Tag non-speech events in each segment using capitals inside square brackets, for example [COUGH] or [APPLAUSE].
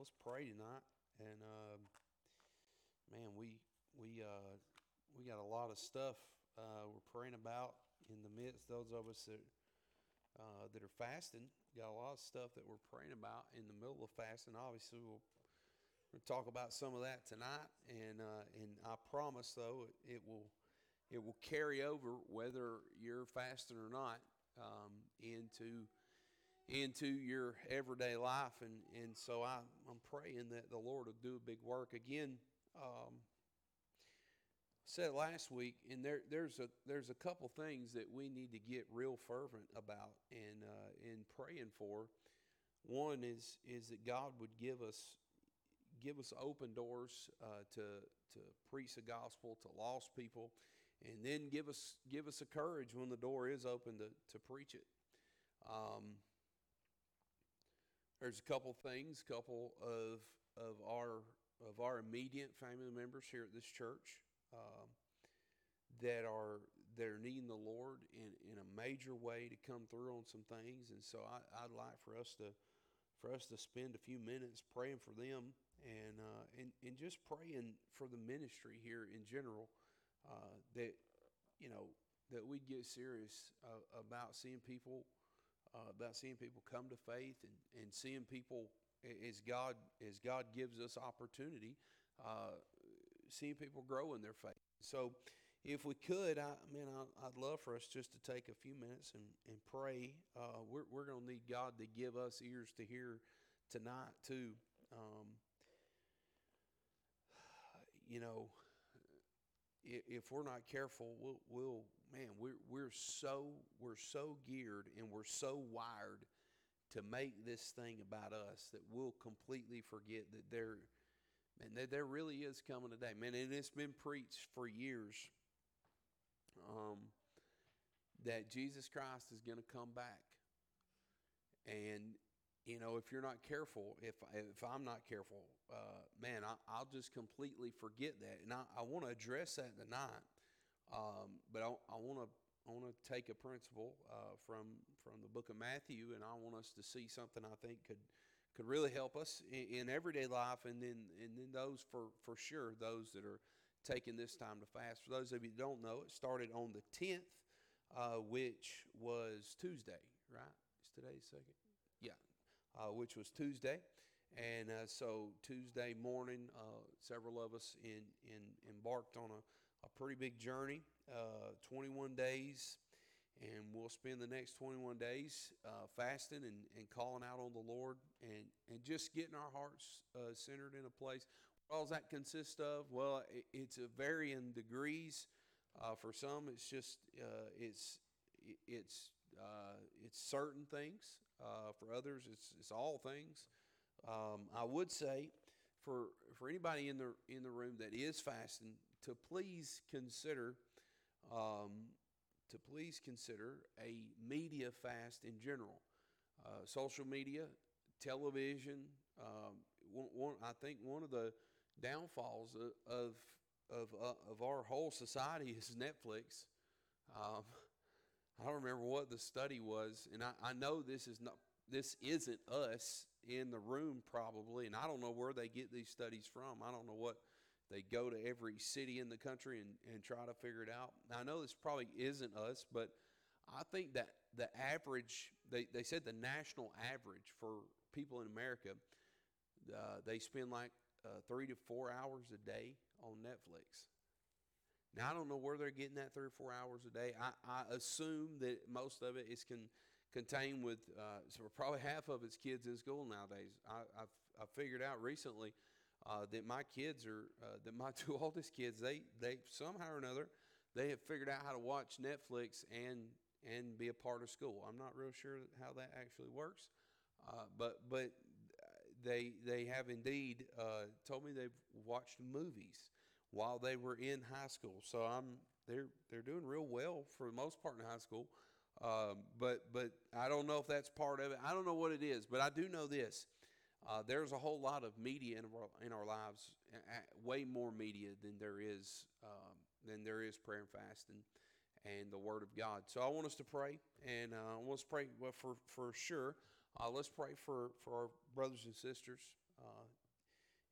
let's pray tonight. And um, man, we we uh, we got a lot of stuff uh, we're praying about in the midst. Those of us that uh, that are fasting got a lot of stuff that we're praying about in the middle of fasting. Obviously, we'll, we'll talk about some of that tonight. And uh, and I promise though, it, it will it will carry over whether you're fasting or not um, into into your everyday life. And, and so I, I'm praying that the Lord will do a big work. Again, um, said last week, and there, there's a there's a couple things that we need to get real fervent about and uh, and praying for. One is is that God would give us give us open doors uh, to to preach the gospel to lost people, and then give us give us a courage when the door is open to to preach it. Um, there's a couple things, couple of of our of our immediate family members here at this church um, that are that are needing the Lord in, in a major way to come through on some things, and so I, would like for us to for us to spend a few minutes praying for them and uh, and and just praying for the ministry here in general uh, that you know that we get serious uh, about seeing people uh, about seeing people come to faith and, and seeing people as God as God gives us opportunity, uh, seeing people grow in their faith. So, if we could, I mean, I, would love for us just to take a few minutes and, and pray. Uh, we're we're going to need God to give us ears to hear tonight too. Um, you know, if we're not careful, we'll, we'll man, we're, we're so we're so geared and we're so wired to make this thing about us that we'll completely forget that there, man, that there really is coming a day, man, and it's been preached for years. Um, that Jesus Christ is going to come back, and you know, if you're not careful, if if I'm not careful, uh, man, I, will just completely forget that, and I, I want to address that tonight. Um, but I want to I want to take a principle uh, from from the book of Matthew, and I want us to see something I think could could really help us in, in everyday life, and then and then those for for sure those that are taking this time to fast. For those of you who don't know, it started on the tenth, uh, which was Tuesday, right? Is today second? Yeah, uh, which was Tuesday. And uh, so Tuesday morning, uh, several of us in, in, embarked on a, a pretty big journey, uh, 21 days. And we'll spend the next 21 days uh, fasting and, and calling out on the Lord and, and just getting our hearts uh, centered in a place. What does that consist of? Well, it, it's a varying degrees. for some, it's just it's it's uh, it's certain things. Uh, for others, it's, it's all things. Um, I would say for, for anybody in the, in the room that is fasting, to please consider um, to please consider a media fast in general. Uh, social media, television. Um, one, one, I think one of the downfalls of of of, uh, of our whole society [LAUGHS] is Netflix. Um, I don't remember what the study was, and I, I know this is not this isn't us in the room probably, and I don't know where they get these studies from. I don't know what they go to every city in the country and, and try to figure it out. Now, I know this probably isn't us, but I think that the average, they, they said the national average for people in America, uh, they spend like uh, three to four hours a day on Netflix. Now, I don't know where they're getting that three or four hours a day. I, I assume that most of it is con, contained with, uh, so probably half of it's kids in school nowadays. I, I've, I figured out recently uh, that my kids are, uh, that my [LAUGHS] two oldest kids, they, they somehow or another, they have figured out how to watch Netflix and, and be a part of school. I'm not real sure how that actually works. Uh, but but they they have indeed uh, told me they've watched movies while they were in high school. So I'm they're they're doing real well for the most part in high school. Um, but but I don't know if that's part of it. I don't know what it is, but I do know this. Uh, there's a whole lot of media in our, in our lives, way more media than there is um, than there is prayer and fasting and the Word of God. So I want us to pray, and uh, want us pray well, for for sure. Uh, let's pray for for our brothers and sisters uh,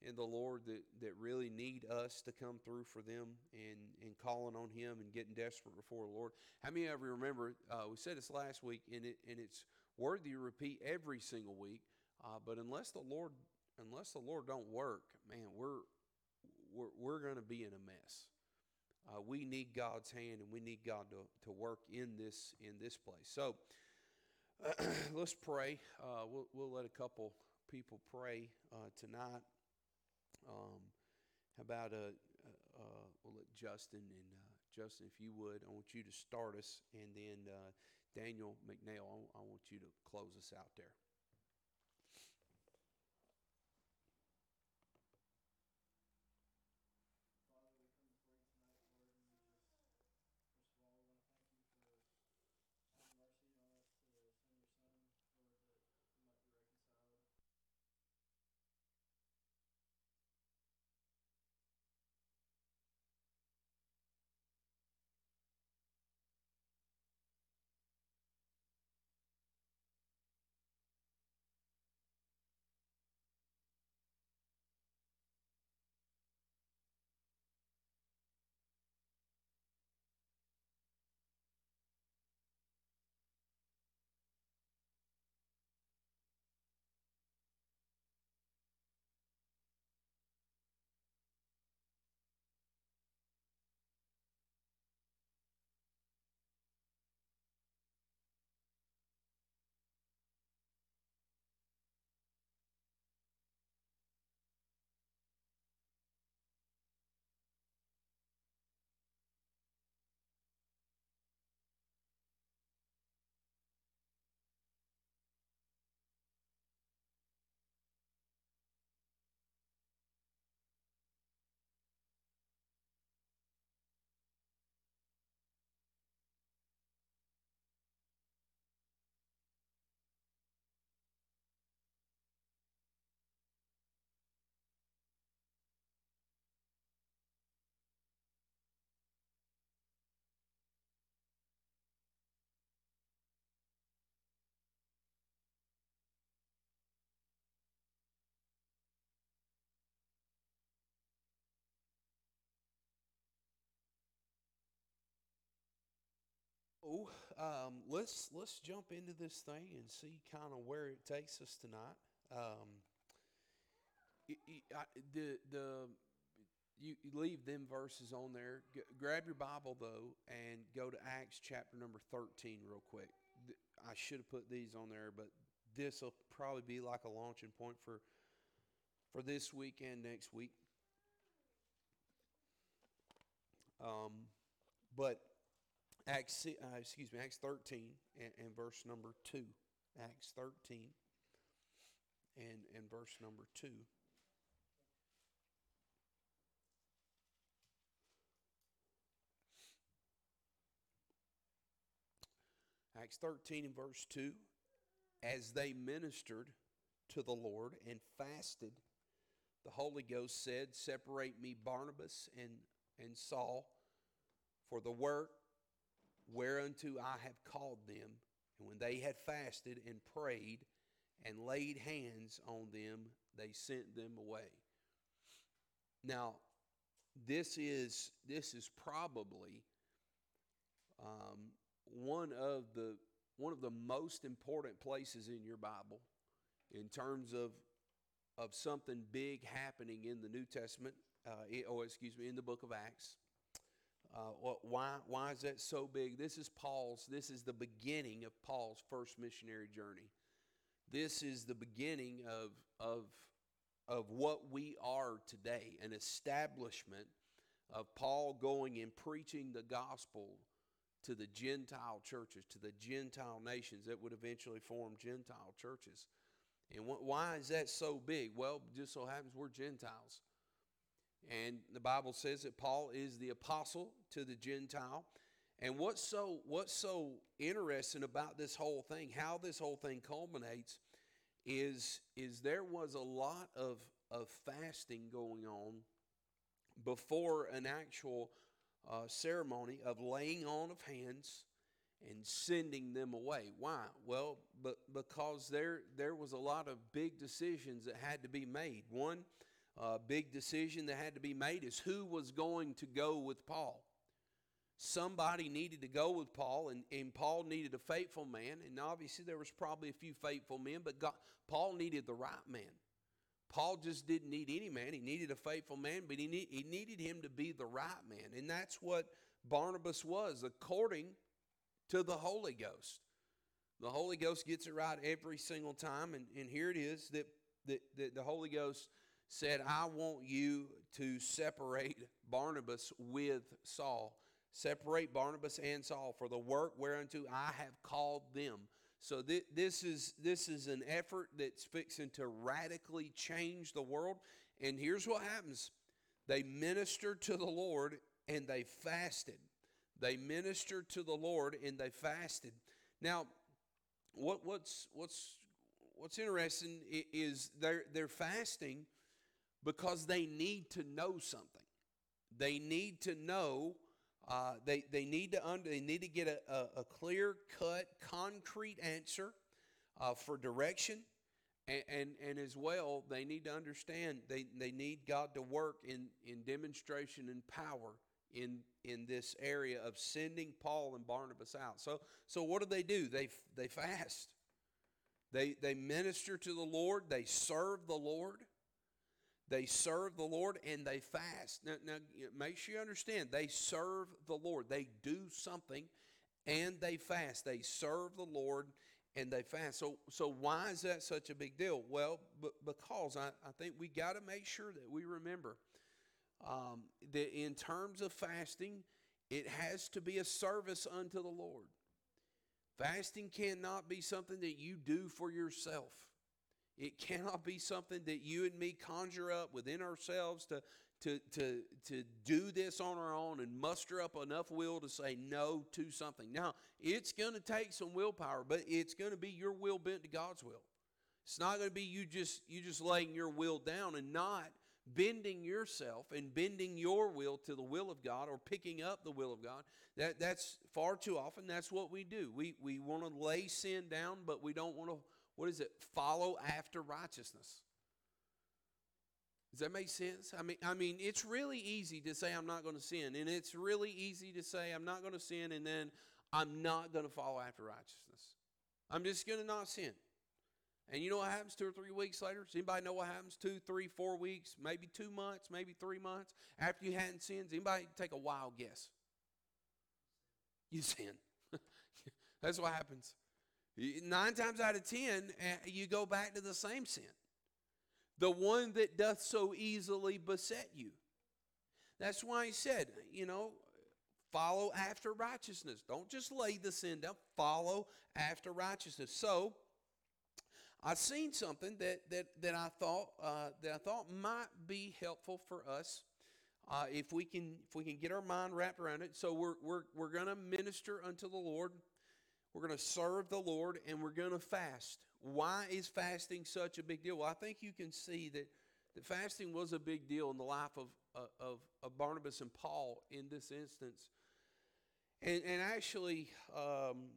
in the Lord that, that really need us to come through for them and, and calling on Him and getting desperate before the Lord. How many of you remember? Uh, we said this last week, and it and it's worthy to repeat every single week. Uh, but unless the Lord unless the Lord don't work, man, we're we're, we're going to be in a mess. Uh, we need God's hand, and we need God to, to work in this in this place. So [CLEARS THROAT] let's pray. Uh, we'll, we'll let a couple people pray uh, tonight. Um, about uh, uh, uh, we'll let Justin and Justin, if you would, I want you to start us, and then Daniel McNeil, I, I want you to close us out there. Oh, um, let's let's jump into this thing and see kind of where it takes us tonight. Um, y- y- I- the the you, you leave them verses on there. G- grab your Bible though and go to Acts chapter number thirteen real quick. I should have put these on there, but this will probably be like a launching point for for this week and next week. Um, but Acts, uh, excuse me, Acts 13 and, and verse number 2. Acts 13 and, and verse number 2. Acts 13 and verse 2. As they ministered to the Lord and fasted, the Holy Ghost said, Separate me Barnabas and, and Saul for the work whereunto I have called them. And when they had fasted and prayed and laid hands on them, they sent them away. Now, this is this is probably um, one of the one of the most important places in your Bible in terms of of something big happening in the New Testament, uh, or excuse me, in the book of Acts. Uh, wh- why, why is that so big? This is Paul's, this is the beginning of Paul's first missionary journey. This is the beginning of, of, of what we are today, an establishment of Paul going and preaching the gospel to the Gentile churches, to the Gentile nations that would eventually form Gentile churches. And wh- why is that so big? Well, just so happens we're Gentiles. And the Bible says that Paul is the apostle to the Gentile. And what's so what's so interesting about this whole thing, how this whole thing culminates, is is there was a lot of of fasting going on before an actual uh, ceremony of laying on of hands and sending them away. Why? Well, but because there there was a lot of big decisions that had to be made. One uh, big decision that had to be made is who was going to go with Paul. Somebody needed to go with Paul, and, and Paul needed a faithful man. And obviously, there was probably a few faithful men, but God, Paul needed the right man. Paul just didn't need any man. He needed a faithful man, but he, need, he needed him to be the right man. And that's what Barnabas was, according to the Holy Ghost. The Holy Ghost gets it right every single time. And, and here it is that, that, that the Holy Ghost said, I want you to separate Barnabas with Saul. Separate Barnabas and Saul for the work whereunto I have called them. So th- this is this is an effort that's fixing to radically change the world. And here's what happens: they ministered to the Lord and they fasted. They ministered to the Lord and they fasted. Now, what, what's what's what's interesting is they're they're fasting because they need to know something. They need to know. Uh, they they need to under they need to get a, a, a clear cut concrete answer uh, for direction. And, and, and as well, they need to understand they, they need God to work in, in demonstration and power in in this area of sending Paul and Barnabas out. So so what do they do? They they fast. They they minister to the Lord, they serve the Lord. They serve the Lord and they fast. Now, now make sure you understand they serve the Lord. They do something and they fast. They serve the Lord and they fast. So, so why is that such a big deal? Well, b- because I, I think we got to make sure that we remember um, that in terms of fasting, it has to be a service unto the Lord. Fasting cannot be something that you do for yourself. It cannot be something that you and me conjure up within ourselves to, to, to, to do this on our own and muster up enough will to say no to something. Now, it's going to take some willpower, but it's going to be your will bent to God's will. It's not going to be you just you just laying your will down and not bending yourself and bending your will to the will of God or picking up the will of God. That that's far too often that's what we do. We we want to lay sin down, but we don't want to what is it? Follow after righteousness. Does that make sense? I mean, I mean, it's really easy to say I'm not going to sin, and it's really easy to say I'm not going to sin, and then I'm not going to follow after righteousness. I'm just going to not sin. And you know what happens two or three weeks later? Does anybody know what happens two, three, four weeks, maybe two months, maybe three months after you hadn't sinned? Anybody take a wild guess? You sin. [LAUGHS] That's what happens. Nine times out of ten, eh, you go back to the same sin. The one that doth so easily beset you. That's why he said, you know, follow after righteousness. Don't just lay the sin down, follow after righteousness. So, I've seen something that, that, that I thought uh, that I thought might be helpful for us uh, if we can if we can get our mind wrapped around it. So we're we're we're to minister unto the Lord. We're going to serve the Lord, and we're going to fast. Why is fasting such a big deal? Well, I think you can see that that fasting was a big deal in the life of uh, of, of Barnabas and Paul in this instance. And, and actually, um,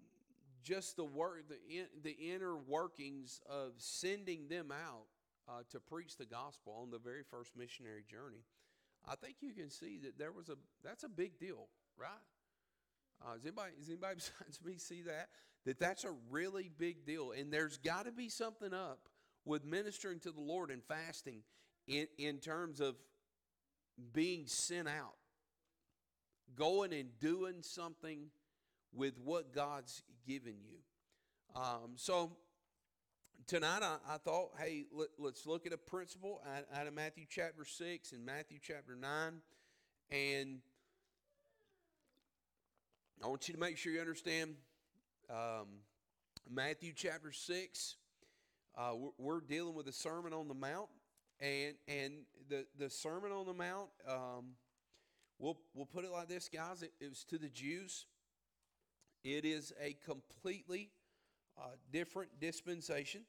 just the work, the, in, the inner workings of sending them out uh, to preach the gospel on the very first missionary journey, I think you can see that there was a that's a big deal, right? Uh, does anybody does anybody [LAUGHS] besides me see that that that's a really big deal, and there's got to be something up with ministering to the Lord and fasting in in terms of being sent out, going and doing something with what God's given you. Um, so tonight I, I, thought, hey, let, us look at a principle out, out, of Matthew chapter 6 and Matthew chapter 9. And I want you to make sure you understand um, Matthew chapter 6. Uh, we're, we're, dealing with the Sermon on the Mount. And, and the, the Sermon on the Mount, um, we'll, we'll put it like this, guys. It, it was to the Jews. It is a completely uh, different dispensation.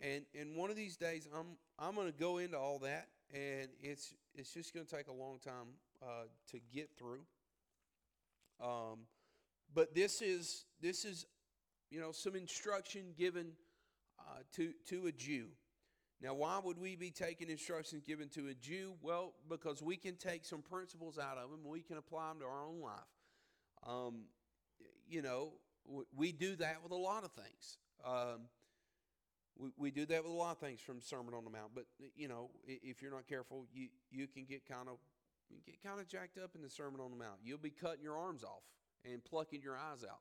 And, and one of these days, I'm, I'm going to go into all that, and it's, it's just going to take a long time uh, to get through. Um, but this is this is you know some instruction given uh, to to a Jew. Now, why would we be taking instructions given to a Jew? Well, because we can take some principles out of them, and we can apply them to our own life. Um, you know, we do that with a lot of things. Um, we, we do that with a lot of things from Sermon on the Mount. But you know, if you're not careful, you you can get kind of get kind of jacked up in the Sermon on the Mount. You'll be cutting your arms off and plucking your eyes out.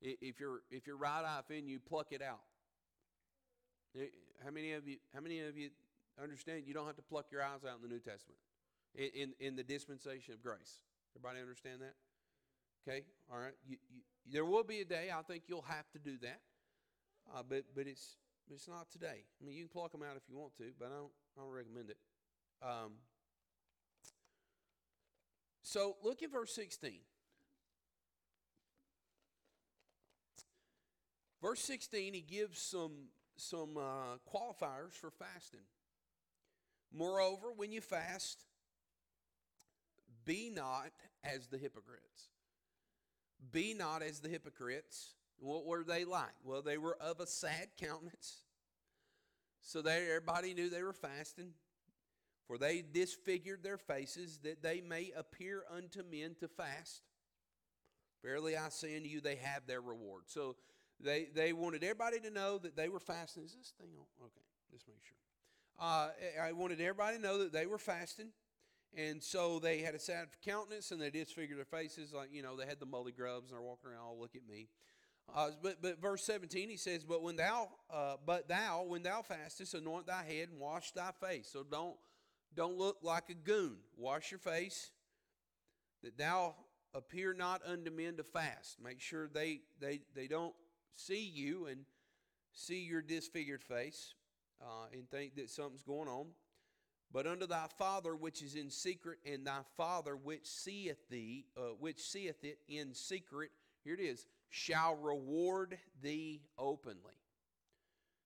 If your if your right eye offend you, pluck it out. How many of you how many of you understand you don't have to pluck your eyes out in the New Testament? In in, in the dispensation of grace. Everybody understand that? Okay, all right. You, you, there will be a day I think you'll have to do that, uh, but but it's it's not today. I mean, you can pluck them out if you want to, but I don't I don't recommend it. Um, so look at verse sixteen. Verse sixteen, he gives some some uh, qualifiers for fasting. Moreover, when you fast, be not as the hypocrites. Be not as the hypocrites. What were they like? Well, they were of a sad countenance. So they, everybody knew they were fasting. For they disfigured their faces that they may appear unto men to fast. Verily I say unto you, they have their reward. So they, they wanted everybody to know that they were fasting. Is this thing on? Okay, just make sure. Uh, I wanted everybody to know that they were fasting. And so they had a sad countenance and they disfigured their faces. Like, you know, they had the mully grubs and they're walking around, oh, look at me. Uh, but, but verse 17, he says, But when thou, uh, but thou, when thou fastest, anoint thy head and wash thy face. So don't, don't look like a goon. Wash your face, that thou appear not unto men to fast. Make sure they, they, they don't see you and see your disfigured face uh, and think that something's going on. But unto thy Father which is in secret, and thy Father which seeth thee, uh, which seeth it in secret, here it is, shall reward thee openly.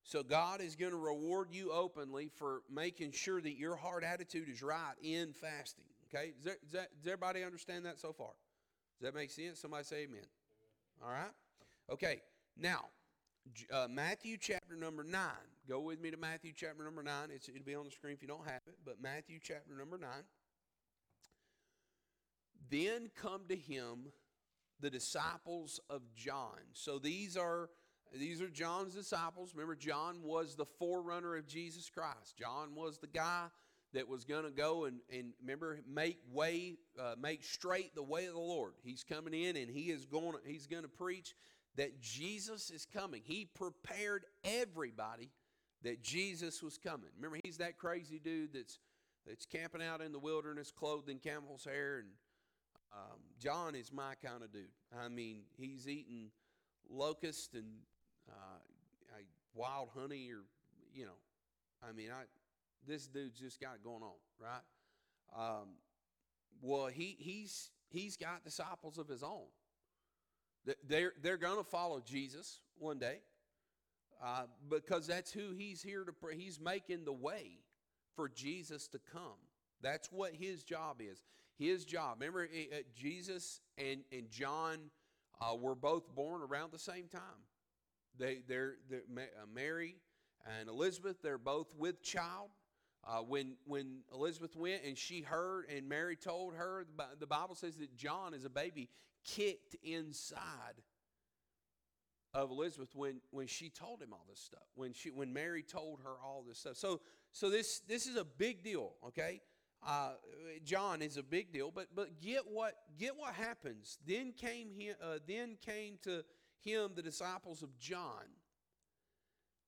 So God is going to reward you openly for making sure that your heart attitude is right in fasting. Okay, that, does everybody understand that so far? Does that make sense? Somebody say amen. All right. Okay. Now, uh, Matthew chapter number 9. Go with me to Matthew chapter number 9. It's, it'll be on the screen if you don't have it, but Matthew chapter number 9. Then come to him the disciples of John. So these are these are John's disciples. Remember, John was the forerunner of Jesus Christ. John was the guy that was going to go and, and remember make way uh, make straight the way of the Lord. He's coming in and he is going he's going to preach that Jesus is coming. He prepared everybody that Jesus was coming. Remember, he's that crazy dude that's that's camping out in the wilderness, clothed in camel's hair, and um, John is my kind of dude. I mean, he's eating locust and uh, wild honey, or you know, I mean, I this dude's just got it going on, right? Um, well, he he's he's got disciples of his own. Th- They're they're going to follow Jesus one day uh, because that's who he's here to. Pray. He's making the way for Jesus to come. That's what his job is. His job. Remember, Jesus and and John uh, were both born around the same time. They they're, they're uh, Mary and Elizabeth. They're both with child. Uh, when when Elizabeth went and she heard and Mary told her, the the Bible says that John, as a baby, kicked inside of Elizabeth when when she told him all this stuff. When she when Mary told her all this stuff. So so this this is a big deal. Okay, uh, John is a big deal. But but get what get what happens. Then came he, uh, then came to him the disciples of John,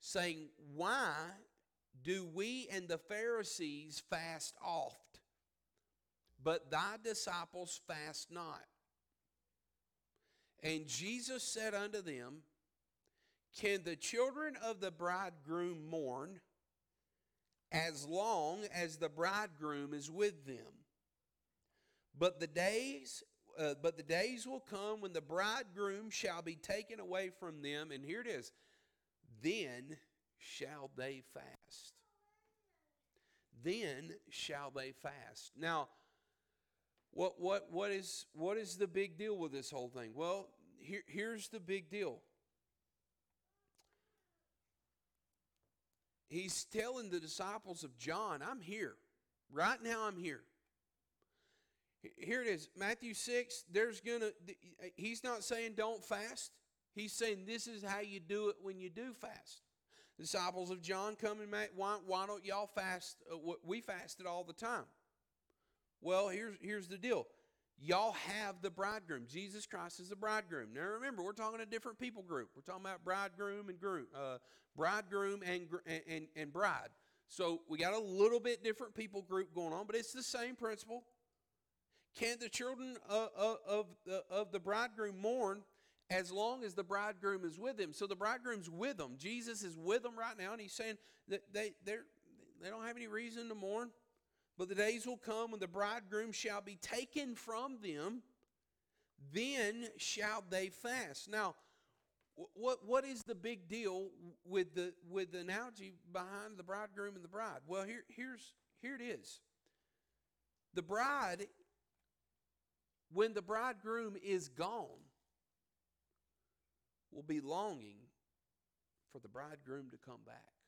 saying, "Why do we and the Pharisees fast oft, but thy disciples fast not?" And Jesus said unto them, Can the children of the bridegroom mourn as long as the bridegroom is with them? But the days uh, but the days will come when the bridegroom shall be taken away from them. And here it is. Then shall they fast. Then shall they fast. Now what what what is what is the big deal with this whole thing? Well, here, here's the big deal. He's telling the disciples of John, I'm here. Right now, I'm here. Here it is, Matthew 6. There's gonna, he's not saying don't fast. He's saying this is how you do it when you do fast. Disciples of John come and why, why don't y'all fast? Uh, we fasted all the time. Well, here's, here's the deal. Y'all have the bridegroom. Jesus Christ is the bridegroom. Now remember, we're talking a different people group. We're talking about bridegroom and groom, uh, bridegroom and, and, and bride. So we got a little bit different people group going on, but it's the same principle. Can the children of, of, of, of the bridegroom mourn as long as the bridegroom is with him? So the bridegroom's with them. Jesus is with them right now, and he's saying that they, they're, they don't have any reason to mourn. But the days will come when the bridegroom shall be taken from them, then shall they fast. Now, what, what is the big deal with the, with the analogy behind the bridegroom and the bride? Well, here, here's, here it is. The bride, when the bridegroom is gone, will be longing for the bridegroom to come back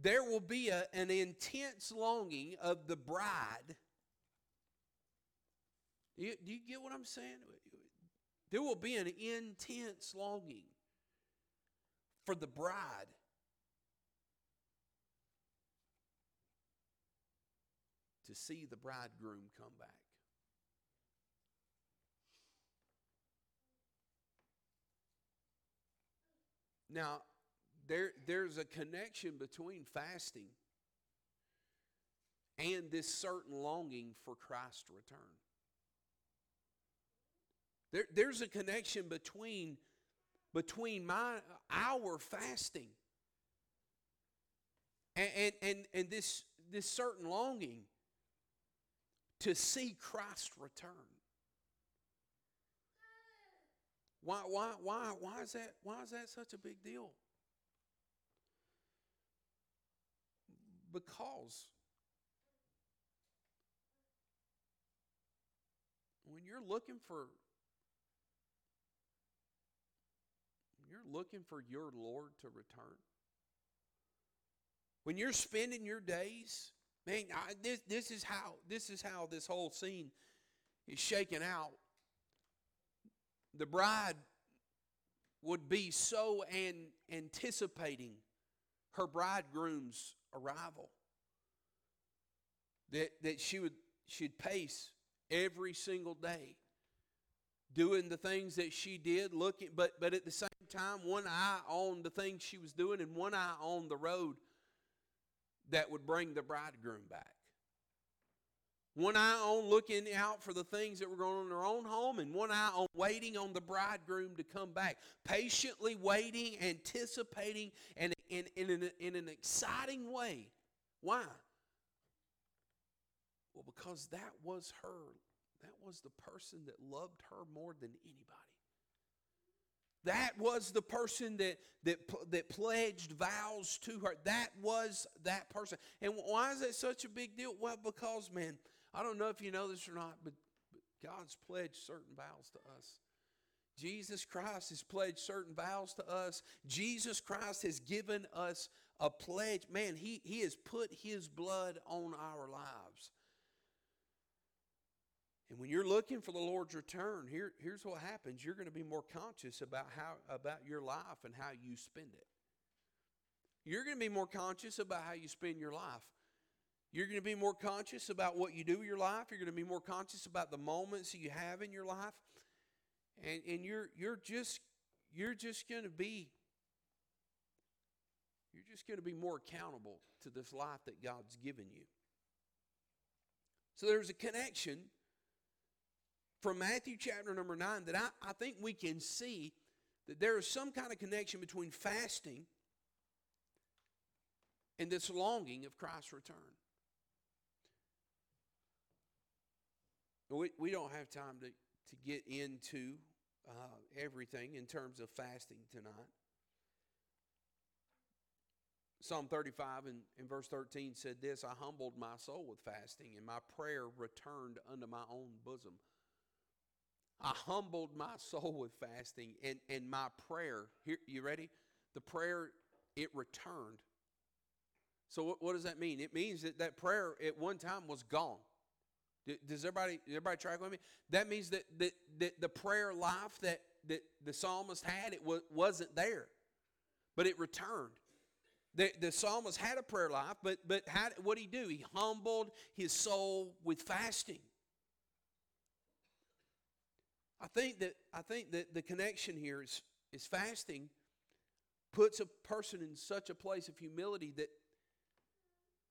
there will be a, an intense longing of the bride. You, do you get what I'm saying? There will be an intense longing for the bride. To see the bridegroom come back. Now, there, there's a connection between fasting and this certain longing for Christ's return. There, there's a connection between, between my, our fasting and, and, and, and this, this certain longing to see Christ return. Why, why, why, why, is that, why is that such a big deal? Because when you're looking for you're looking for your Lord to return. When you're spending your days, man, I, this, this is how this is how this whole scene is shaken out. The bride would be so an, anticipating her bridegroom's arrival. That, that she would she'd pace every single day doing the things that she did looking but but at the same time one eye on the things she was doing and one eye on the road that would bring the bridegroom back one eye on looking out for the things that were going on in her own home and one eye on waiting on the bridegroom to come back patiently waiting anticipating and in, in, in, an exciting way. Why? Well, because that was her. That was the person that loved her more than anybody. That was the person that, that, that pledged vows to her. That was that person. And why is that such a big deal? Well, because, man, I don't know if you know this or not, but, but God's pledged certain vows to us. Jesus Christ has pledged certain vows to us. Jesus Christ has given us a pledge. Man, he, he has put his blood on our lives. And when you're looking for the Lord's return, here, here's what happens. You're going to be more conscious about how about your life and how you spend it. You're going to be more conscious about how you spend your life. You're going to be more conscious about what you do with your life. You're going to be more conscious about the moments you have in your life and, and you're you're just you're just going to be you're just going to be more accountable to this life that God's given you. So there's a connection from Matthew chapter number 9 that I, I think we can see that there is some kind of connection between fasting and this longing of Christ's return. We, we don't have time to to get into uh, everything in terms of fasting tonight. Psalm 35 and, and verse 13 said this I humbled my soul with fasting, and my prayer returned unto my own bosom. I humbled my soul with fasting and, and my prayer. Here, you ready? The prayer, it returned. So what, what does that mean? It means that that prayer at one time was gone. Does everybody everybody track with me? That means that, that, that the prayer life that, that the psalmist had, it wa- wasn't there, but it returned. The, the psalmist had a prayer life, but but how, what did he do? He humbled his soul with fasting. I think that I think that the connection here is is fasting puts a person in such a place of humility that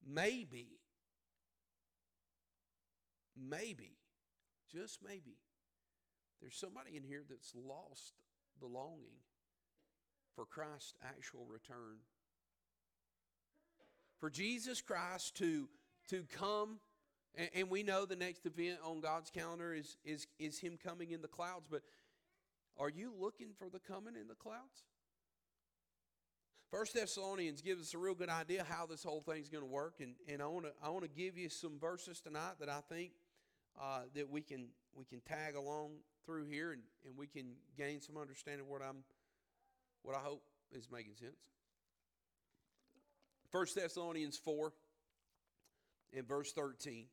maybe maybe just maybe there's somebody in here that's lost the longing for Christ's actual return. For Jesus Christ to to come and, and we know the next event on God's calendar is is is him coming in the clouds but are you looking for the coming in the clouds? First Thessalonians gives us a real good idea how this whole thing's going to work, and, and I want to I want to give you some verses tonight that I think uh, that we can we can tag along through here, and, and we can gain some understanding of what I'm what I hope is making sense. First Thessalonians four, in verse thirteen.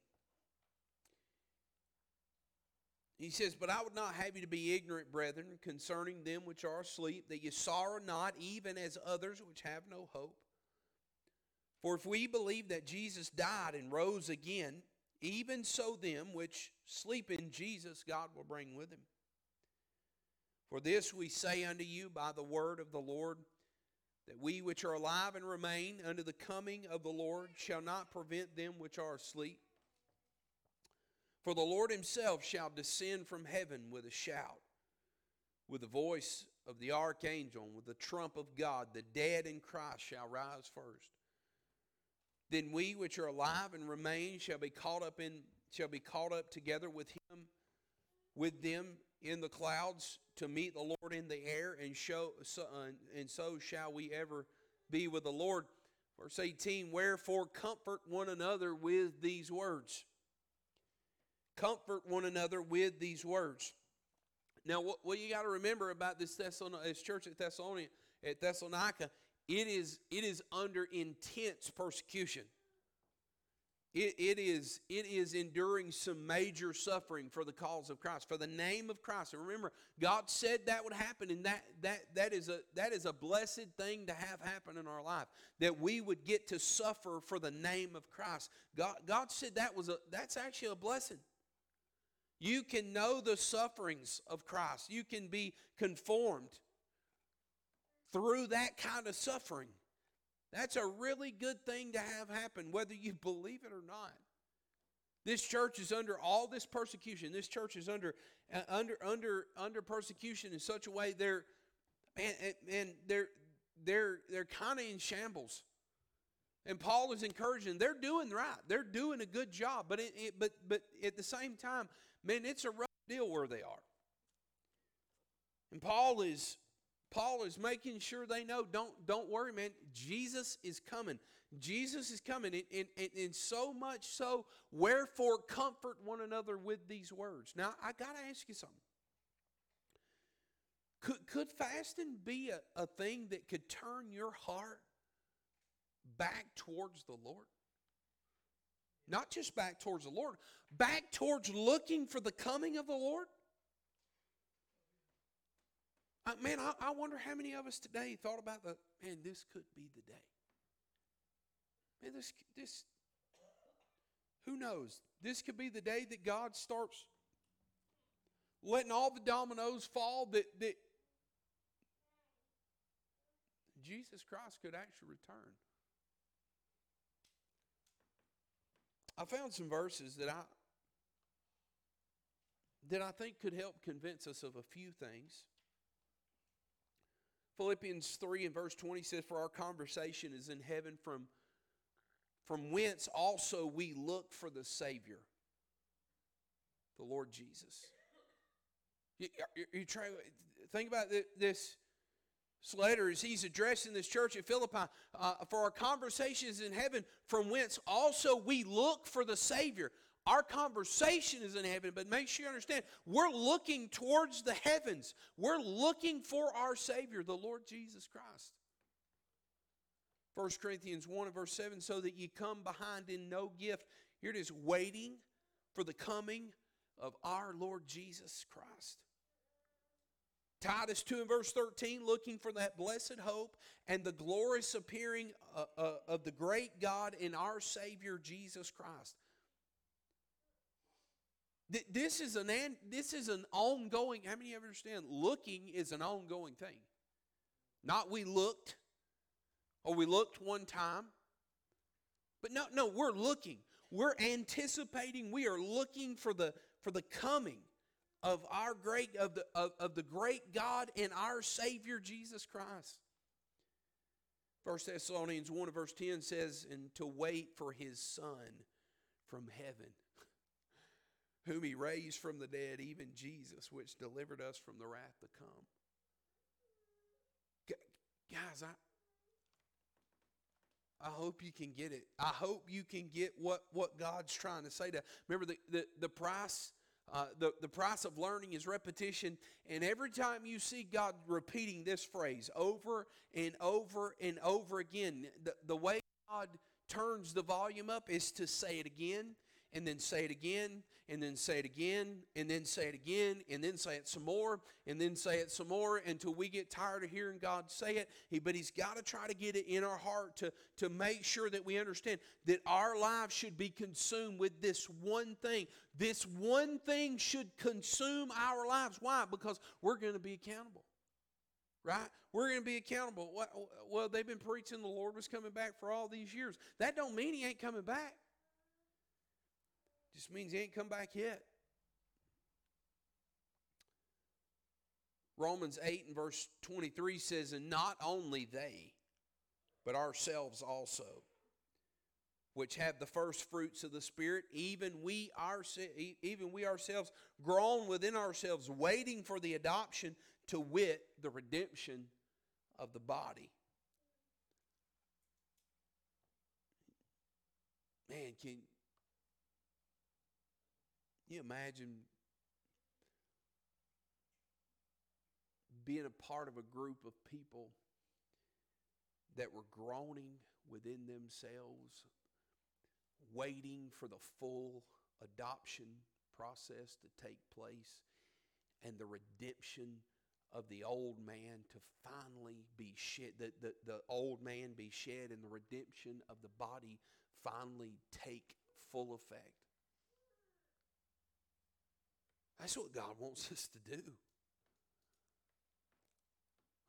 He says, But I would not have you to be ignorant, brethren, concerning them which are asleep, that ye sorrow not, even as others which have no hope. For if we believe that Jesus died and rose again, even so them which sleep in Jesus God will bring with him. For this we say unto you by the word of the Lord, that we which are alive and remain unto the coming of the Lord shall not prevent them which are asleep. For the Lord himself shall descend from heaven with a shout, with the voice of the archangel, and with the trump of God. The dead in Christ shall rise first. Then we which are alive and remain shall be caught up in shall be caught up together with him with them in the clouds to meet the Lord in the air, and show so, uh, and so shall we ever be with the Lord. Verse 18, wherefore comfort one another with these words. Comfort one another with these words. Now, what, what you got to remember about this, this church at Thessalonica, at Thessalonica, it is it is under intense persecution. It, it is it is enduring some major suffering for the cause of Christ, for the name of Christ. And remember, God said that would happen, and that that that is a that is a blessed thing to have happen in our life. That we would get to suffer for the name of Christ. God God said that was a that's actually a blessing. You can know the sufferings of Christ. You can be conformed through that kind of suffering. That's a really good thing to have happen, whether you [LAUGHS] believe it or not. This church is under all this persecution. This church is under uh, under under under persecution in such a way they're man, and they're they're they're kind of in shambles. And Paul is encouraging. They're doing right. They're doing a good job. But it, it but but at the same time, man, it's a rough deal where they are. And Paul is Paul is making sure they know don't don't worry, man. Jesus is coming. Jesus is coming. And, and, and, and so much so, wherefore comfort one another with these words. Now, I got to ask you something. Could, could fasting be a, a thing that could turn your heart back towards the Lord? Not just back towards the Lord, back towards looking for the coming of the Lord? Uh, man, I, I wonder how many of us today thought about the man. This could be the day. Man, this this. Who knows? This could be the day that God starts letting all the dominoes fall. That that Jesus Christ could actually return. I found some verses that I that I think could help convince us of a few things. Philippians 3 and verse 20 says, For our conversation is in heaven, from, from whence also we look for the Savior, the Lord Jesus. You, you, you try, think about this. This letter as he's addressing this church at Philippi. Uh, for our conversations in heaven, from whence also we look for the Savior. Our conversation is in heaven, but make sure you understand we're looking towards the heavens. We're looking for our Savior, the Lord Jesus Christ. 1 Corinthians 1 and verse 7 so that ye come behind in no gift. Here it is, waiting for the coming of our Lord Jesus Christ. Titus 2 and verse 13, looking for that blessed hope and the glorious appearing uh, uh, of the great God and our Savior Jesus Christ. Th- This is an an- this is an ongoing. How many of you understand? Looking is an ongoing thing. Not we looked, or we looked one time. But no, no, we're looking. We're anticipating. We are looking for the for the coming of our great of the of, of the great God and our Savior Jesus Christ. First Thessalonians 1 verse 10 says, and to wait for his son from heaven, whom he raised from the dead, even Jesus, which delivered us from the wrath to come. Guys, I I hope you can get it. I hope you can get what, what God's trying to say to. Remember the, the, the price uh, the, the price of learning is repetition. And every time you see God repeating this phrase over and over and over again, the, the way God turns the volume up is to say it again, and then say it again, and then say it again, and then say it again, and then say it some more, and then say it some more until we get tired of hearing God say it. He, but He's got to try to get it in our heart to, to make sure that we understand that our lives should be consumed with this one thing. This one thing should consume our lives. Why? Because we're going to be accountable. Right? We're going to be accountable. Well- Well, they've been preaching the Lord was coming back for all these years. That don't mean he ain't coming back. Just means he ain't come back yet. Romans 8 and verse 23 says, And not only they, but ourselves also, which have the first fruits of the Spirit, even we, ourse- even we ourselves, groan within ourselves, waiting for the adoption, to wit, the redemption of the body. Man, can you imagine being a part of a group of people that were groaning within themselves, waiting for the full adoption process to take place and the redemption of the old man to finally be shed, the, the, the old man be shed and the redemption of the body finally take full effect. That's what God wants us to do.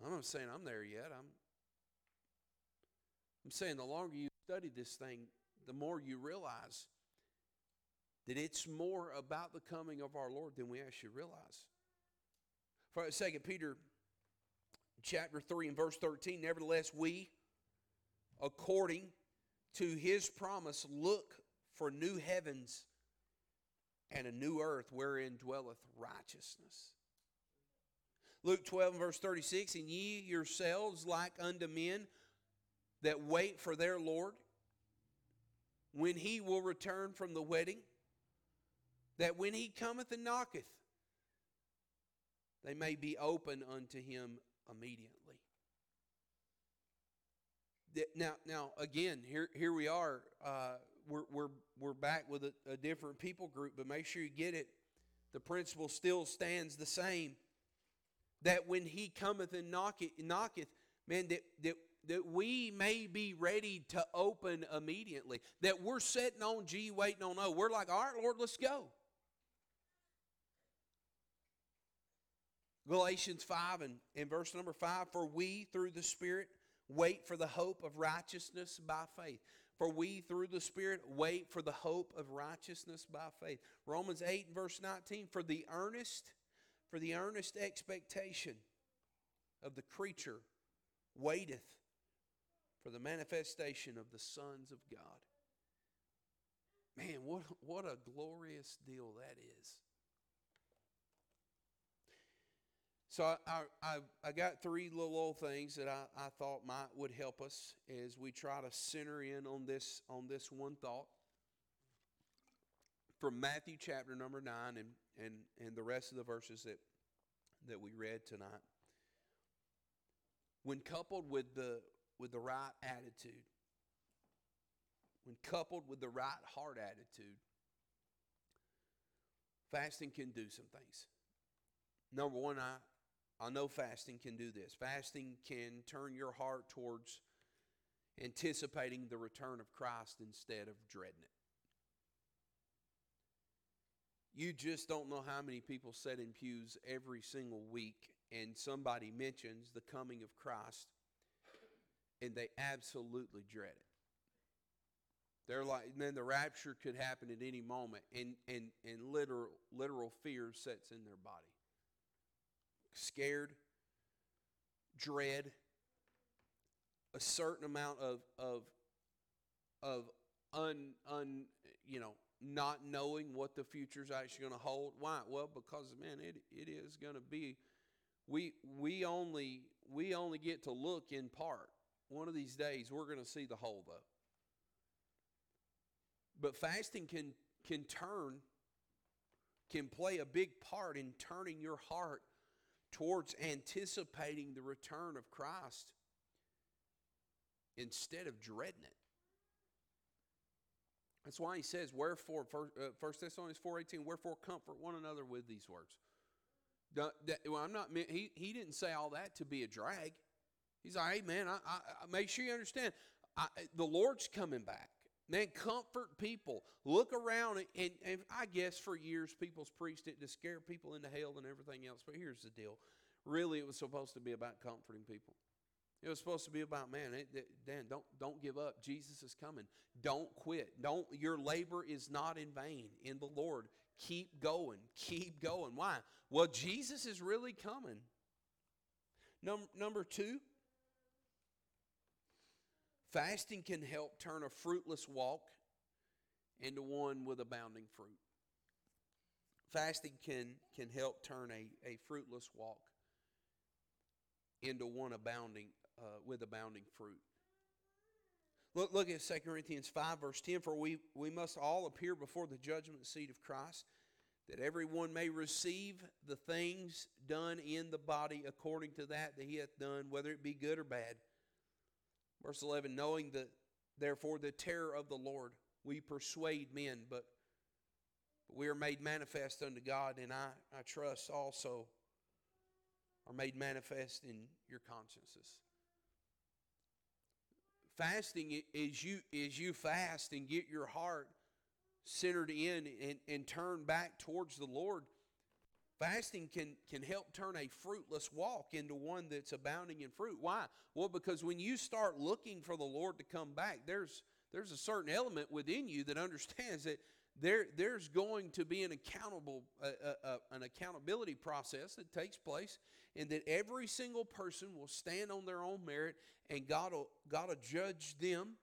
I'm not saying I'm there yet. I'm I'm saying the longer you study this thing, the more you realize that it's more about the coming of our Lord than we actually realize. For Second Peter chapter 3 and verse 13, nevertheless, we, according to his promise, look for new heavens and a new earth wherein dwelleth righteousness. Luke 12 and verse 36, and ye yourselves like unto men that wait for their Lord, when he will return from the wedding, that when he cometh and knocketh, they may be open unto him immediately. Now, now again, here, here we are. Uh, we're, we're, we're back with a, a different people group, but make sure you get it. The principle still stands the same. That when he cometh and knocketh, knocketh man, that, that, that we may be ready to open immediately. That we're sitting on G, waiting on O. We're like, all right, Lord, let's go. Galatians 5 and, and verse number 5 For we through the Spirit wait for the hope of righteousness by faith. For we through the Spirit wait for the hope of righteousness by faith. Romans 8 and verse 19 For the earnest, for the earnest expectation of the creature waiteth for the manifestation of the sons of God. Man, what, what a glorious deal that is. So I, I, I, got three little old things that I, I thought might would help us as we try to center in on this on this one thought. from Matthew chapter number 9 and, and, and the rest of the verses that, that we read tonight. When coupled with the, with the right attitude, when coupled with the right heart attitude, fasting can do some things. Number one, I, I know fasting can do this. Fasting can turn your heart towards anticipating the return of Christ instead of dreading it. You just don't know how many people sit in pews every single week and somebody mentions the coming of Christ and they absolutely dread it. They're like, then the rapture could happen at any moment, and, and, and literal, literal fear sets in their body. Scared, dread, a certain amount of, of, of un, un, you know, not knowing what the future is actually going to hold. Why? Well, because man, it, it is going to be. We we only we only get to look in part. One of these days, we're going to see the whole, though. But fasting can can turn can play a big part in turning your heart towards anticipating the return of Christ instead of dreading it. That's why he says, "Wherefore, First, uh, Thessalonians four eighteen, wherefore comfort one another with these words." Well, I'm not. He he didn't say all that to be a drag. He's like, "Hey, man, I, I, I make sure you understand. I, the Lord's coming back. Man, comfort people. Look around, and, and I guess for years people's preached it to scare people into hell and everything else. But here's the deal: really, it was supposed to be about comforting people. It was supposed to be about man, it, it, Dan, don't don't give up. Jesus is coming. Don't quit. Don't your labor is not in vain in the Lord. Keep going. Keep going. Why? Well, Jesus is really coming. Number number 2, fasting can help turn a fruitless walk into one with abounding fruit. Fasting can can help turn a, a fruitless walk into one abounding uh, with abounding fruit. Look, look at 2 Corinthians 5, verse 10. For we, we must all appear before the judgment seat of Christ, that everyone may receive the things done in the body according to that that he hath done, whether it be good or bad. Verse 11, knowing that therefore the terror of the Lord, we persuade men, but, we are made manifest unto God, and I, I trust also are made manifest in your consciences fasting is you is you fast and get your heart centered in and, and turn back towards the Lord. Fasting can, can help turn a fruitless walk into one that's abounding in fruit. Why? Well, because when you start looking for the Lord to come back, there's there's a certain element within you that [LAUGHS] understands that there there's going to be an accountable uh, uh, uh, an accountability process that takes place and that every single person will stand on their own merit and God will, God will judge them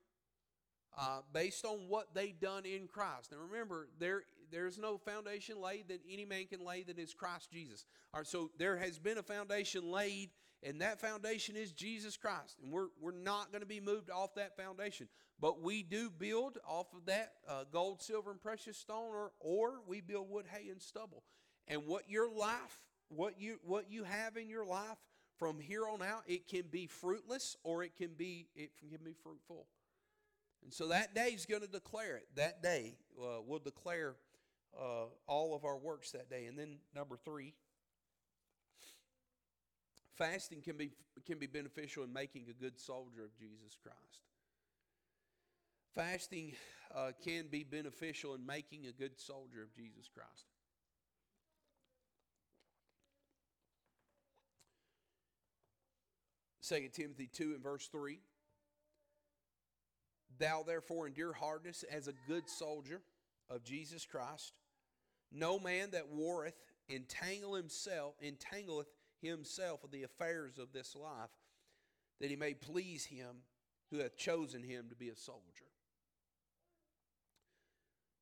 uh, based on what they've done in Christ. Now remember, there there's no foundation laid that any man can lay that is Christ Jesus. All right, so there has been a foundation laid, and that foundation is Jesus Christ. And we're, we're not going to be moved off that foundation. But we do build off of that uh, gold, silver, and precious stone, or, or we build wood, hay, and stubble. And what your life, what you what you have in your life from here on out, it can be fruitless or it can be it can be fruitful. And so that day is going to declare it. That day uh, will declare uh, all of our works that day. And then number three, fasting can be can be beneficial in making a good soldier of Jesus Christ. Fasting uh, can be beneficial in making a good soldier of Jesus Christ. Second Timothy 2 and verse 3. Thou therefore endure hardness as a good soldier of Jesus Christ. No man that warreth entangle himself, entangleth himself with the affairs of this life, that he may please him who hath chosen him to be a soldier.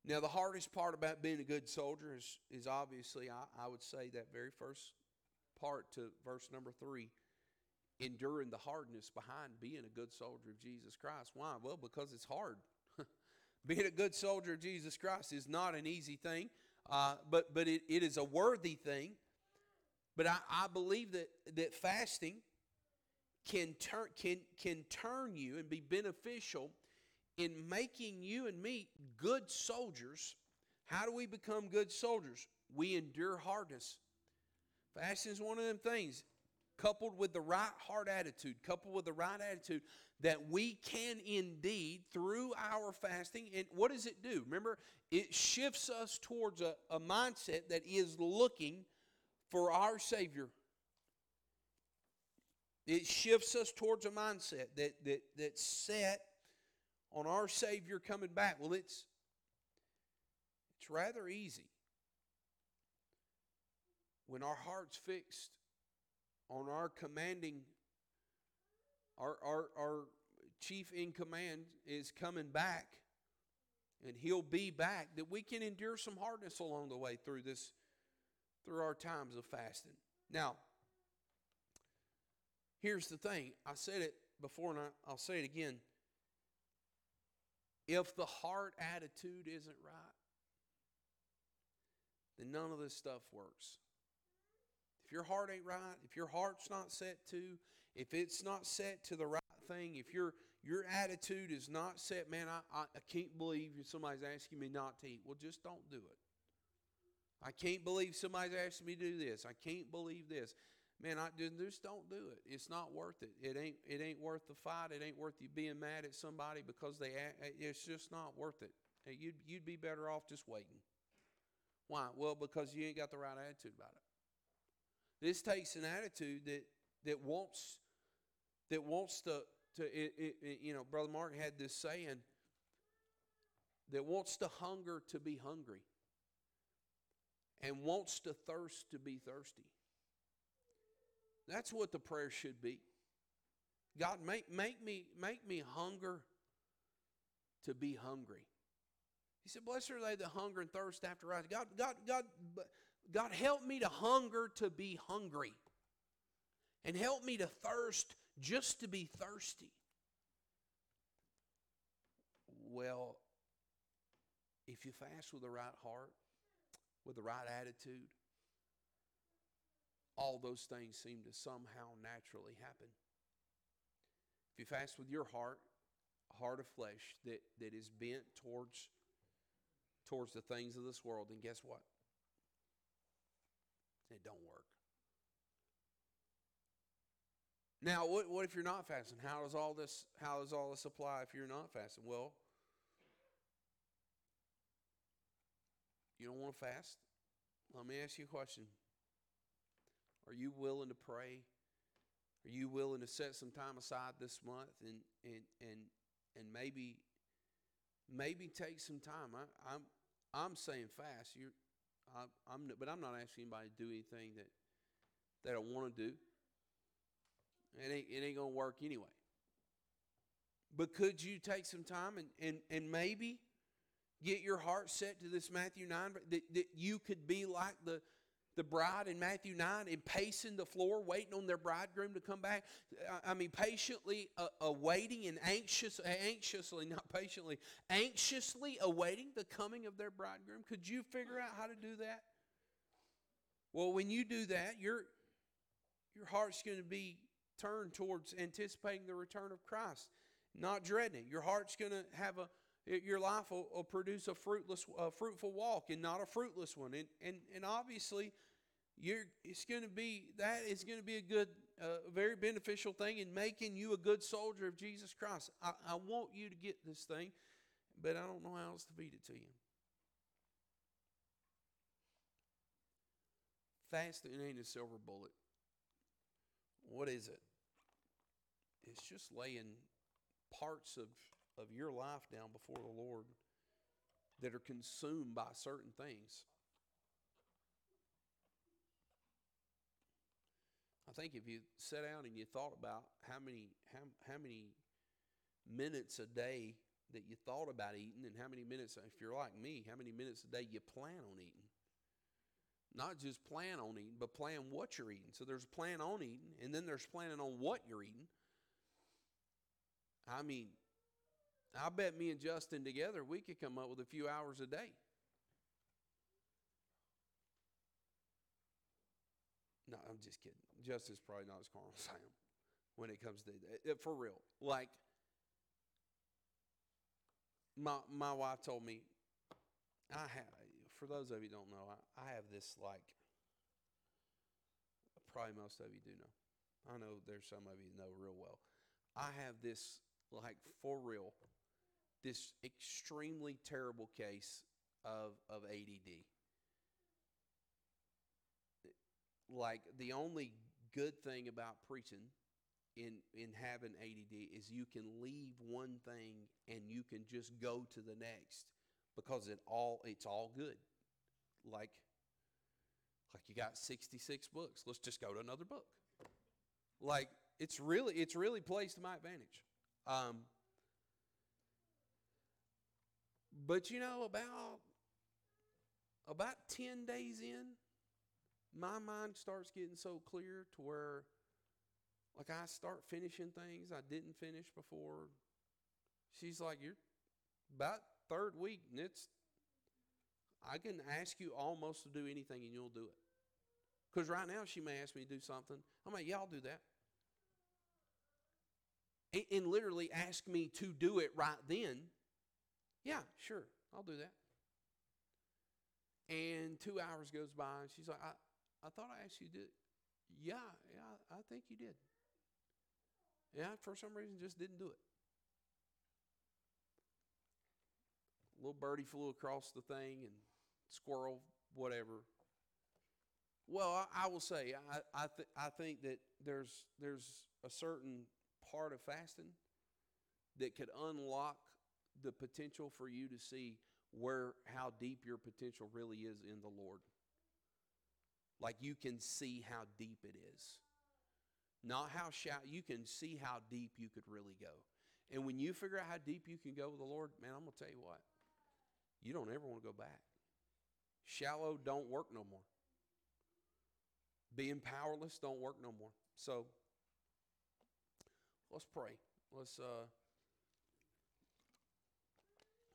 Now, the hardest part about being a good soldier is, is obviously, I, I would say, that very first part to verse number three enduring the hardness behind being a good soldier of Jesus Christ. Why? Well, because it's hard. [LAUGHS] being a good soldier of Jesus Christ is not an easy thing, uh, but but it, it is a worthy thing. But I, I believe that that fasting can turn can can turn you and be beneficial in making you and me good soldiers. How do we become good soldiers? We endure hardness. Fasting is one of them things, coupled with the right heart attitude, coupled with the right attitude, that we can indeed, through our fasting, and what does it do? Remember, it shifts us towards a, a mindset that is looking for our Savior. It shifts us towards a mindset that, that, that's set on our Savior coming back. Well, it's, it's rather easy when our heart's fixed on our commanding, our, our, our chief in command is coming back and he'll be back, that we can endure some hardness along the way through this, through our times of fasting. Now, here's the thing I said it before and I, I'll say it again. If the heart attitude isn't right, then none of this stuff works. If your heart ain't right, if your heart's not set to, if it's not set to the right thing, if your your attitude is not set, man, I, I, I can't believe somebody's asking me not to eat. Well, just don't do it. I can't believe somebody's asking me to do this. I can't believe this. Man, I just don't do it. It's not worth it. It ain't it ain't worth the fight. It ain't worth you being mad at somebody because they it's just not worth it. You'd you'd be better off just waiting. Why? Well, because you ain't got the right attitude about it. This takes an attitude that that wants that wants to to it, it, you know, brother Mark had this saying that wants to hunger to be hungry and wants to thirst to be thirsty. That's what the prayer should be. God, make, make, me, make me hunger to be hungry. He said, Blessed are they that hunger and thirst after righteousness. God, God, God, God, help me to hunger to be hungry. And help me to thirst just to be thirsty. Well, if you fast with the right heart, with the right attitude, all those things seem to somehow naturally happen. If you fast with your heart, heart of flesh that, that is bent towards, towards the things of this world, then guess what? It don't work. Now, what, what if you're not fasting? How does all this how does all this apply if you're not fasting? Well, you don't want to fast? Let me ask you a question. Are you willing to pray? Are you willing to set some time aside this month and and and and maybe maybe take some time? I, I'm I'm saying fast. You I, I'm, but I'm not asking anybody to do anything that they don't want to do. It ain't, it ain't going to work anyway. But could you take some time and, and, and maybe get your heart set to this Matthew 9, that, that you could be like the, the bride in Matthew 9 and pacing the floor, waiting on their bridegroom to come back. I mean, patiently uh, awaiting and anxious, anxiously, not patiently, anxiously awaiting the coming of their bridegroom. Could you figure out how to do that? Well, when you do that, your, your heart's going to be turned towards anticipating the return of Christ, not dreading it. Your heart's going to have a your life will, will produce a fruitless, a fruitful walk and not a fruitless one. And, and, and obviously, you're, it's going to be that is going to be a good, uh, very beneficial thing in making you a good soldier of Jesus Christ. I, I want you to get this thing, but I don't know how else to feed it to you. Fasting ain't a silver bullet. What is it? It's just laying parts of, of your life down before the Lord that are consumed by certain things. I think if you sat down and you thought about how many how, how many minutes a day that you thought about eating and how many minutes if you're like me, how many minutes a day you plan on eating. Not just plan on eating, but plan what you're eating. So there's plan on eating, and then there's planning on what you're eating. I mean, I bet me and Justin together we could come up with a few hours a day. No, I'm just kidding. Justin's probably not as carnal as I am when it comes to uh, for real. Like my my wife told me, I have. For those of you don't know, I, I have this like. Probably most of you do know. I know there's some of you know real well. I have this like for real, this extremely terrible case of of ADD. Like the only good thing about preaching in in having ADD is you can leave one thing and you can just go to the next because it all it's all good. Like like you got 66 books. Let's just go to another book. Like it's really it's really placed to my advantage. Um, but you know about about 10 days in my mind starts getting so clear to where like I start finishing things I didn't finish before. She's like, You're about third week, and it's I can ask you almost to do anything and you'll do it. Because right now she may ask me to do something. I'm like, yeah, I'll do that. And, and literally ask me to do it right then. Yeah, sure, I'll do that. And two hours goes by and she's like, I, I thought I asked you it. Yeah, yeah, I think you did. Yeah, for some reason just didn't do it. Little birdie flew across the thing and squirrel, whatever. Well, I, I will say, I, I, th- I think that there's, there's a certain part of fasting that could unlock the potential for you to see where how deep your potential really is in the Lord. Like you can see how deep it is. Not how shallow, you can see how deep you could really go. And when you figure out how deep you can go with the Lord, man, I'm going to tell you what, you don't ever want to go back. Shallow don't work no more. Being powerless don't work no more. So let's pray. Let's uh,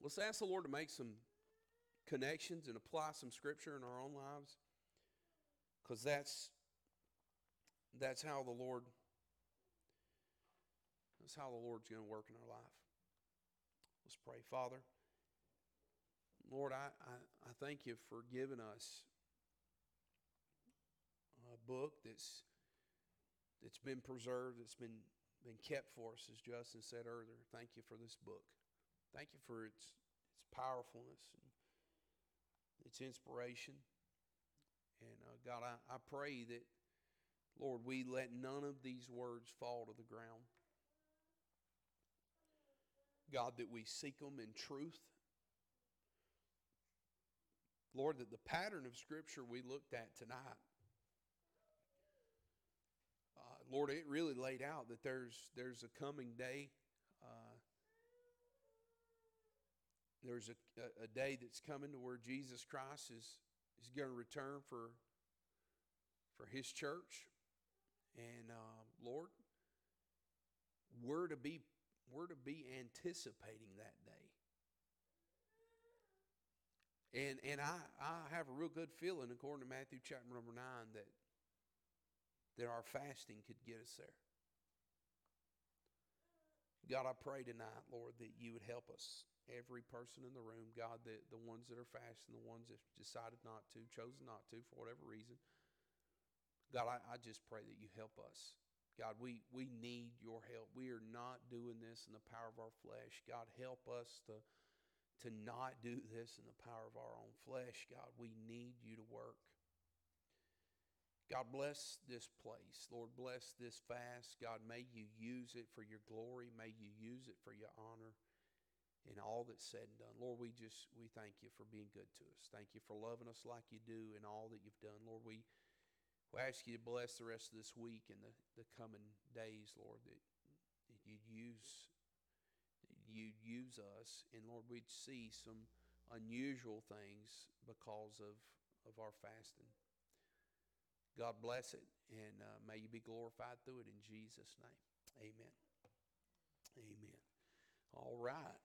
let's ask the Lord to make some connections and apply some scripture in our own lives. Because that's that's how the Lord that's how the Lord's going to work in our life. Let's pray. Father. Lord, I, I, I thank you for giving us a book that's that's been preserved, that's been been kept for us, as Justin said earlier. Thank you for this book. Thank you for its its powerfulness and its inspiration. And uh, God, I, I pray that, Lord, we let none of these words fall to the ground. God, that we seek them in truth Lord, that the pattern of Scripture we looked at tonight, uh, Lord, it really laid out that there's there's a coming day. Uh, there's a, a, a day that's coming to where Jesus Christ is is going to return for for His church, and uh, Lord, we're to be we're to be anticipating that day. And, and I, I have a real good feeling, according to Matthew chapter number 9, that, that our fasting could get us there. God, I pray tonight, Lord, that you would help us, every person in the room, God, the, the ones that are fasting, the ones that decided not to, chosen not to for whatever reason. God, I, I just pray that you help us. God, we, we need your help. We are not doing this in the power of our flesh. God, help us to to not do this in the power of our own flesh, God. We need you to work. God, bless this place. Lord, bless this fast. God, may you use it for your glory. May you use it for your honor in all that's said and done. Lord, we just we thank you for being good to us. Thank you for loving us like you do in all that you've done. Lord, we, we ask you to bless the rest of this week and the, the coming days, Lord, that, that you'd use you'd use us. And Lord, we'd see some unusual things because of, of our fasting. God bless it, and uh, may you be glorified through it in Jesus' name. Amen. Amen. All right.